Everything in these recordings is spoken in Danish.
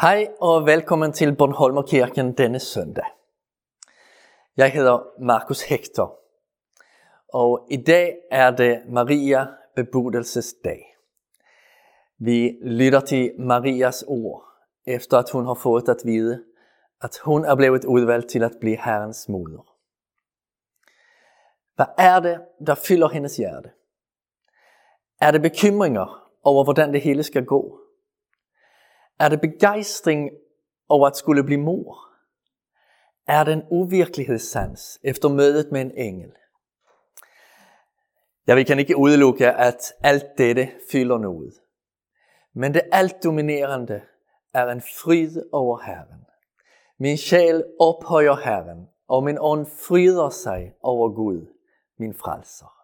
Hej og velkommen til Bornholmerkirken denne søndag. Jeg hedder Markus Hector, og i dag er det Maria bebudelsesdag. Vi lytter til Marias ord, efter at hun har fået at vide, at hun er blevet udvalgt til at blive Herrens moder. Hvad er det, der fylder hendes hjerte? Er det bekymringer over, hvordan det hele skal gå? Er det begejstring over at skulle blive mor? Er det en uvirkelighedssans efter mødet med en engel? Ja, vi kan ikke udelukke, at alt dette fylder noget. Men det alt dominerende er en fryd over Herren. Min sjæl ophøjer Herren, og min ånd fryder sig over Gud, min frelser.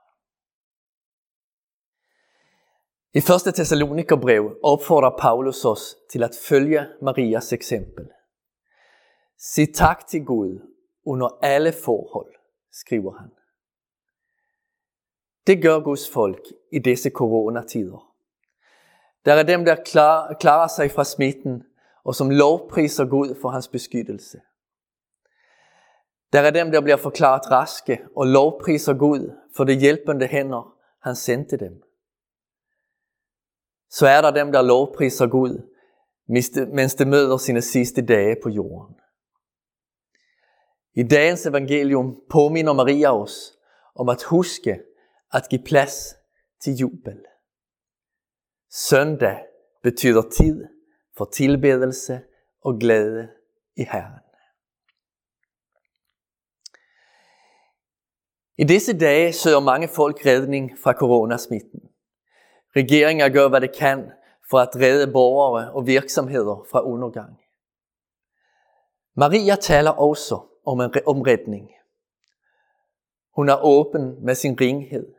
I 1. Thessalonikerbrev opfordrer Paulus os til at følge Marias eksempel. Sig tak til Gud under alle forhold, skriver han. Det gør Guds folk i disse coronatider. Der er dem, der klar, klarer sig fra smitten, og som lovpriser Gud for hans beskyttelse. Der er dem, der bliver forklaret raske og lovpriser Gud for det hjælpende hænder, han sendte dem så er der dem, der lovpriser Gud, mens det møder sine sidste dage på jorden. I dagens evangelium påminner Maria os om at huske at give plads til jubel. Søndag betyder tid for tilbedelse og glæde i Herren. I disse dage søger mange folk redning fra coronasmitten. Regeringer gør, hvad det kan for at redde borgere og virksomheder fra undergang. Maria taler også om en omredning. Hun er åben med sin ringhed.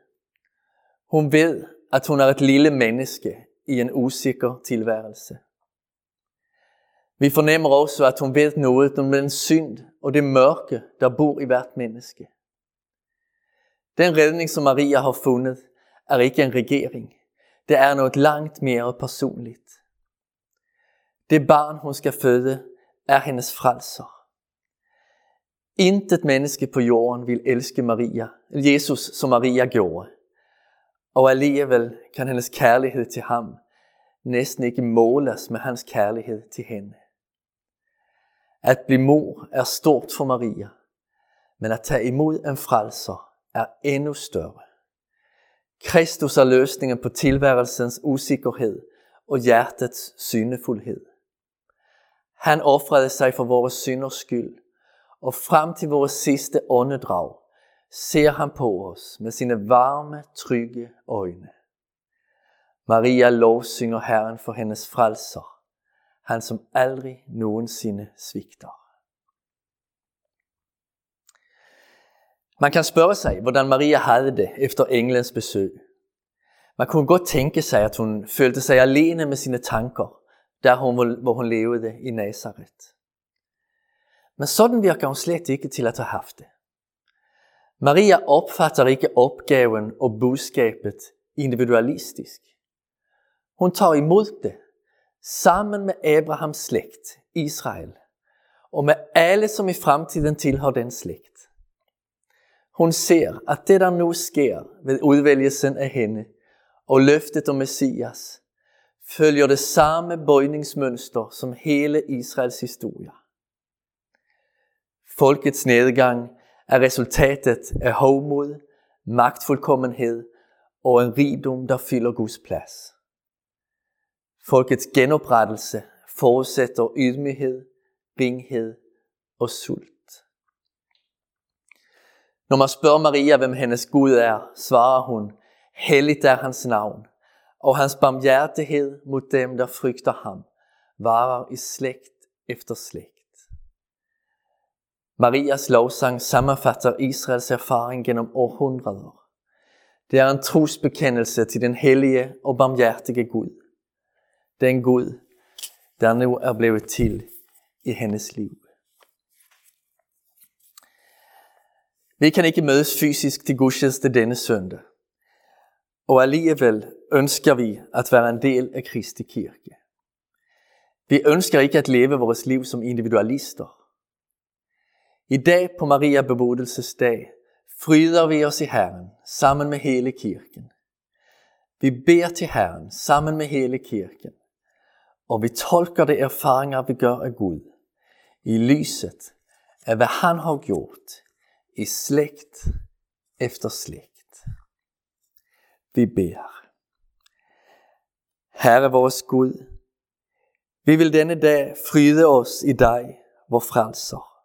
Hun ved, at hun er et lille menneske i en usikker tilværelse. Vi fornemmer også, at hun ved noget om den synd og det mørke, der bor i hvert menneske. Den redning, som Maria har fundet, er ikke en regering. Det er noget langt mere personligt. Det barn, hun skal føde, er hendes frelser. Intet menneske på jorden vil elske Maria, Jesus som Maria gjorde. Og alligevel kan hendes kærlighed til ham næsten ikke måles med hans kærlighed til hende. At blive mor er stort for Maria, men at tage imod en frelser er endnu større. Kristus er løsningen på tilværelsens usikkerhed og hjertets syndefuldhed. Han offrede sig for vores synders skyld, og frem til vores sidste åndedrag ser han på os med sine varme, trygge øjne. Maria lovsynger Herren for hendes frelser, han som aldrig nogensinde svigter. Man kan spørge sig, hvordan Maria havde det efter englens besøg. Man kunne godt tænke sig, at hun følte sig alene med sine tanker, der hun, hvor hun levede i Nazareth. Men sådan virker hun slet ikke til at have haft det. Maria opfatter ikke opgaven og budskabet individualistisk. Hun tager imod det sammen med Abrahams slægt, Israel, og med alle, som i fremtiden tilhører den slægt. Hun ser, at det der nu sker ved udvælgelsen af hende og løftet om Messias, følger det samme bøjningsmønster som hele Israels historie. Folkets nedgang er resultatet af hovmod, magtfuldkommenhed og en rigdom, der fylder Guds plads. Folkets genoprettelse forudsætter ydmyghed, ringhed og sult. Når man spørger Maria, hvem hendes Gud er, svarer hun, helligt er hans navn, og hans barmhjertighed mod dem, der frygter ham, varer i slægt efter slægt. Marias lovsang sammenfatter Israels erfaring gennem århundreder. Det er en trosbekendelse til den hellige og barmhjertige Gud. Den Gud, der nu er blevet til i hendes liv. Vi kan ikke mødes fysisk til gudstjeneste denne søndag. Og alligevel ønsker vi at være en del af Kristi kirke. Vi ønsker ikke at leve vores liv som individualister. I dag på Maria bebudelsesdag fryder vi os i Herren sammen med hele kirken. Vi beder til Herren sammen med hele kirken, og vi tolker de erfaringer, vi gør af Gud, i lyset af hvad han har gjort i slægt efter slægt. Vi beder. Herre vores Gud, vi vil denne dag fryde os i dig, vor frelser.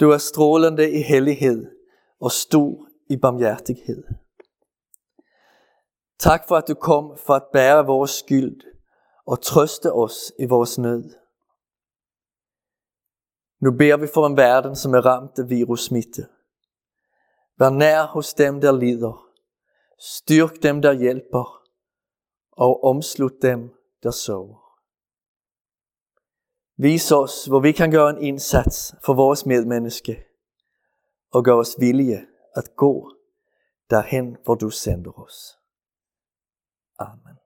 Du er strålende i hellighed og stor i barmhjertighed. Tak for at du kom for at bære vores skyld og trøste os i vores nød. Nu beder vi for en verden, som er ramt af virussmitte. Vær nær hos dem, der lider. Styrk dem, der hjælper. Og omslut dem, der sover. Vis os, hvor vi kan gøre en indsats for vores medmenneske, og gør os villige at gå derhen, hvor du sender os. Amen.